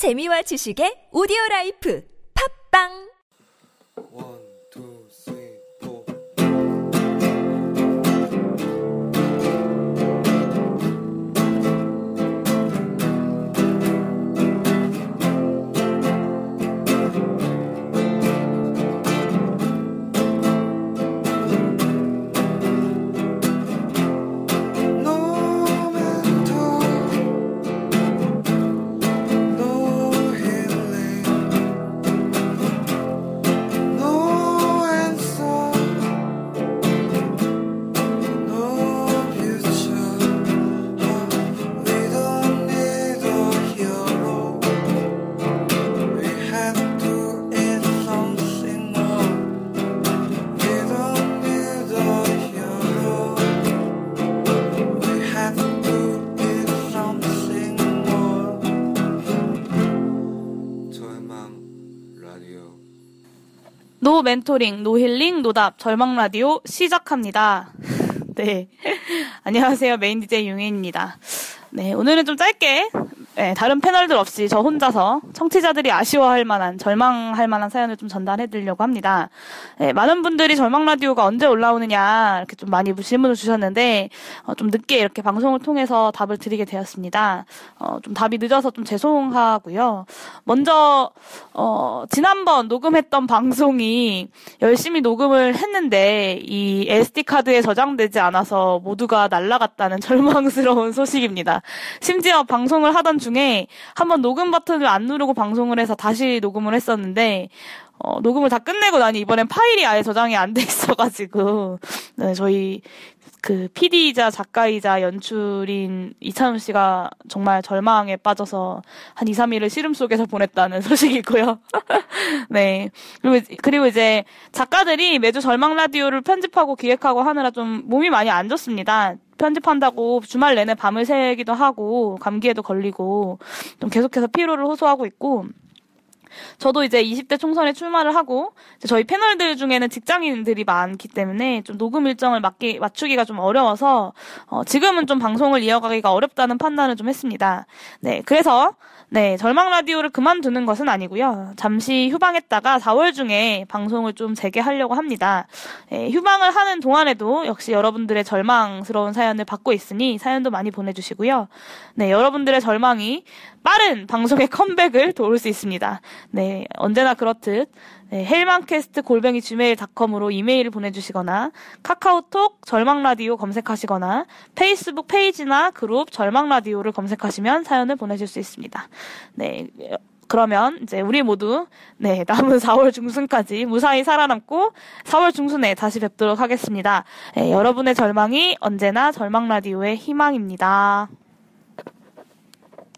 재미와 지식의 오디오 라이프. 팝빵 no 멘토링, no 힐링, 노답, 절망 라디오 시작합니다. 네. 안녕하세요. 메인 DJ 융혜입니다. 네. 오늘은 좀 짧게, 네, 다른 패널들 없이 저 혼자서 청취자들이 아쉬워할 만한, 절망할 만한 사연을 좀 전달해 드리려고 합니다. 네, 많은 분들이 절망 라디오가 언제 올라오느냐, 이렇게 좀 많이 질문을 주셨는데, 어, 좀 늦게 이렇게 방송을 통해서 답을 드리게 되었습니다. 어, 좀 답이 늦어서 좀 죄송하고요. 먼저, 어, 지난번 녹음했던 방송이 열심히 녹음을 했는데 이 SD카드에 저장되지 않아서 모두가 날라갔다는 절망스러운 소식입니다. 심지어 방송을 하던 중에 한번 녹음 버튼을 안 누르고 방송을 해서 다시 녹음을 했었는데 어, 녹음을 다 끝내고 나니 이번엔 파일이 아예 저장이 안 돼 있어가지고 네, 저희 그 PD이자 작가이자 연출인 이찬훈 씨가 정말 절망에 빠져서 한 2, 3일을 시름 속에서 보냈다는 소식이고요. 네. 그리고, 그리고 이제 작가들이 매주 절망 라디오를 편집하고 기획하고 하느라 좀 몸이 많이 안 좋습니다. 편집한다고 주말 내내 밤을 새기도 하고 감기에도 걸리고 좀 계속해서 피로를 호소하고 있고 저도 이제 20대 총선에 출마를 하고 저희 패널들 중에는 직장인들이 많기 때문에 좀 녹음 일정을 맞기 맞추기가 좀 어려워서 어, 지금은 좀 방송을 이어가기가 어렵다는 판단을 좀 했습니다. 네, 그래서 네 절망 라디오를 그만두는 것은 아니고요. 잠시 휴방했다가 4월 중에 방송을 좀 재개하려고 합니다. 네, 휴방을 하는 동안에도 역시 여러분들의 절망스러운 사연을 받고 있으니 사연도 많이 보내주시고요. 네, 여러분들의 절망이 빠른 방송의 컴백을 도울 수 있습니다. 네, 언제나 그렇듯 네, 헬만캐스트 골뱅이 gmail.com으로 이메일을 보내주시거나 카카오톡 절망라디오 검색하시거나 페이스북 페이지나 그룹 절망라디오를 검색하시면 사연을 보내실 수 있습니다. 네, 그러면 이제 우리 모두 네 남은 4월 중순까지 무사히 살아남고 4월 중순에 다시 뵙도록 하겠습니다. 네, 여러분의 절망이 언제나 절망 라디오의 희망입니다.